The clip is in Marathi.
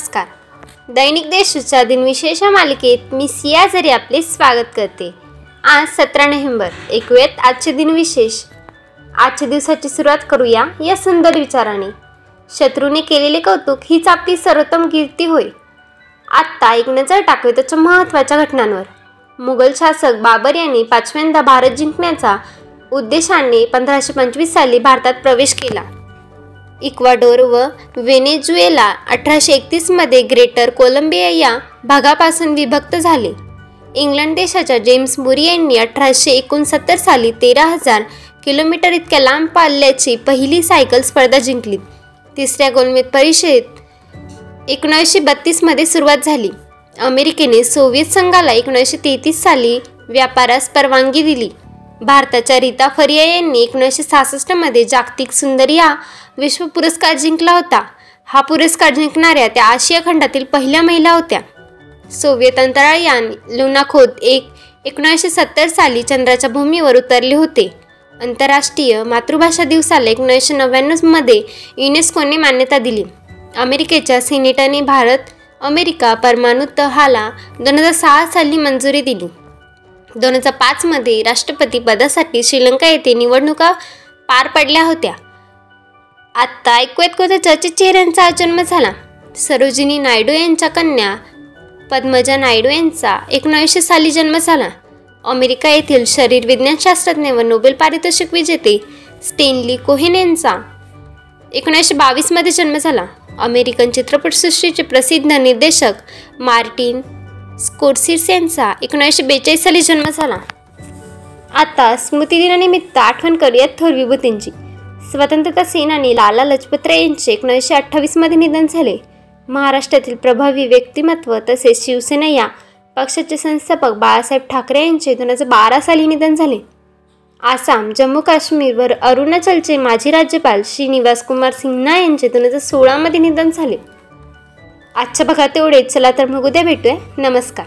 नमस्कार. दैनिक देशच्या दिनविशेष मालिकेत मी सिया जरी आपले स्वागत करते. आज सतरा नोव्हेंबर ऐकूयात आजचे दिनविशेष. आजच्या दिवसाची सुरुवात करूया या सुंदर विचाराने. शत्रूने केलेले कौतुक हीच आपली सर्वोत्तम कीर्ती होय. आत्ता एक नजर टाकूया त्याच्या महत्त्वाच्या घटनांवर. मुघल शासक बाबर यांनी पाचव्यांदा भारत जिंकण्याचा उद्देशाने पंधराशे पंचवीस साली भारतात प्रवेश केला. इक्वाडोर व व्हेनेझुएला अठराशे एकतीसमध्ये ग्रेटर कोलंबिया या भागापासून विभक्त झाले. इंग्लंड देशाच्या जेम्स मुरी यांनी अठराशे एकोणसत्तर साली तेरा हजार किलोमीटर इतक्या लांब पाल्याची पहिली सायकल स्पर्धा जिंकली. तिसऱ्या गोलमेज परिषदेत एकोणीसशे बत्तीसमध्ये सुरुवात झाली. अमेरिकेने सोव्हिएत संघाला एकोणीसशे तेहतीस साली व्यापारास परवानगी दिली. भारताच्या रीता फरिया यांनी एकोणीसशे सहासष्टमध्ये जागतिक सुंदर या विश्व पुरस्कार जिंकला होता. हा पुरस्कार जिंकणाऱ्या त्या आशिया खंडातील पहिल्या महिला होत्या. सोव्हिएत अंतराळयान लुनाखोद एक एकोणीसशे सत्तर साली चंद्राच्या भूमीवर उतरले होते. आंतरराष्ट्रीय मातृभाषा दिवसाला एकोणीसशे नव्याण्णवमध्ये युनेस्कोने मान्यता दिली. अमेरिकेच्या सिनेटाने भारत अमेरिका परमाणु तहाला दोन हजार सहा साली मंजुरी दिली. दोन हजार पाचमध्ये राष्ट्रपती पदासाठी श्रीलंका येथे निवडणुका पार पडल्या होत्या. आत्ता ऐकूयात कोणत्या चर्चित चेहऱ्यांचा जन्म झाला. सरोजिनी नायडू यांच्या कन्या पद्मजा नायडू यांचा एकोणीसशे साली जन्म झाला. अमेरिका येथील शरीर विज्ञानशास्त्रज्ञ व नोबेल पारितोषिक विजेते स्टेनली कोहेन यांचा एकोणीसशे बावीसमध्ये जन्म झाला. अमेरिकन चित्रपटसृष्टीचे प्रसिद्ध निर्देशक मार्टिन स्कोर्सिस यांचा एकोणीसशे बेचाळीस साली जन्म झाला. आता स्मृतिदिनानिमित्त आठवण करूयात थोर विभूतींची. स्वतंत्रता सेनानी लाला लजपतराय यांचे एकोणीसशे अठ्ठावीसमध्ये निधन झाले. महाराष्ट्रातील प्रभावी व्यक्तिमत्व तसेच शिवसेना या पक्षाचे संस्थापक बाळासाहेब ठाकरे यांचे दोन हजार बारा साली निधन झाले. आसाम जम्मू काश्मीरवर अरुणाचलचे माजी राज्यपाल श्रीनिवास कुमार सिन्हा यांचे दोन हजार सोळामध्ये निधन झाले. आजच्या भागात तेवढेच चला तर मग उद्या भेटूया. नमस्कार.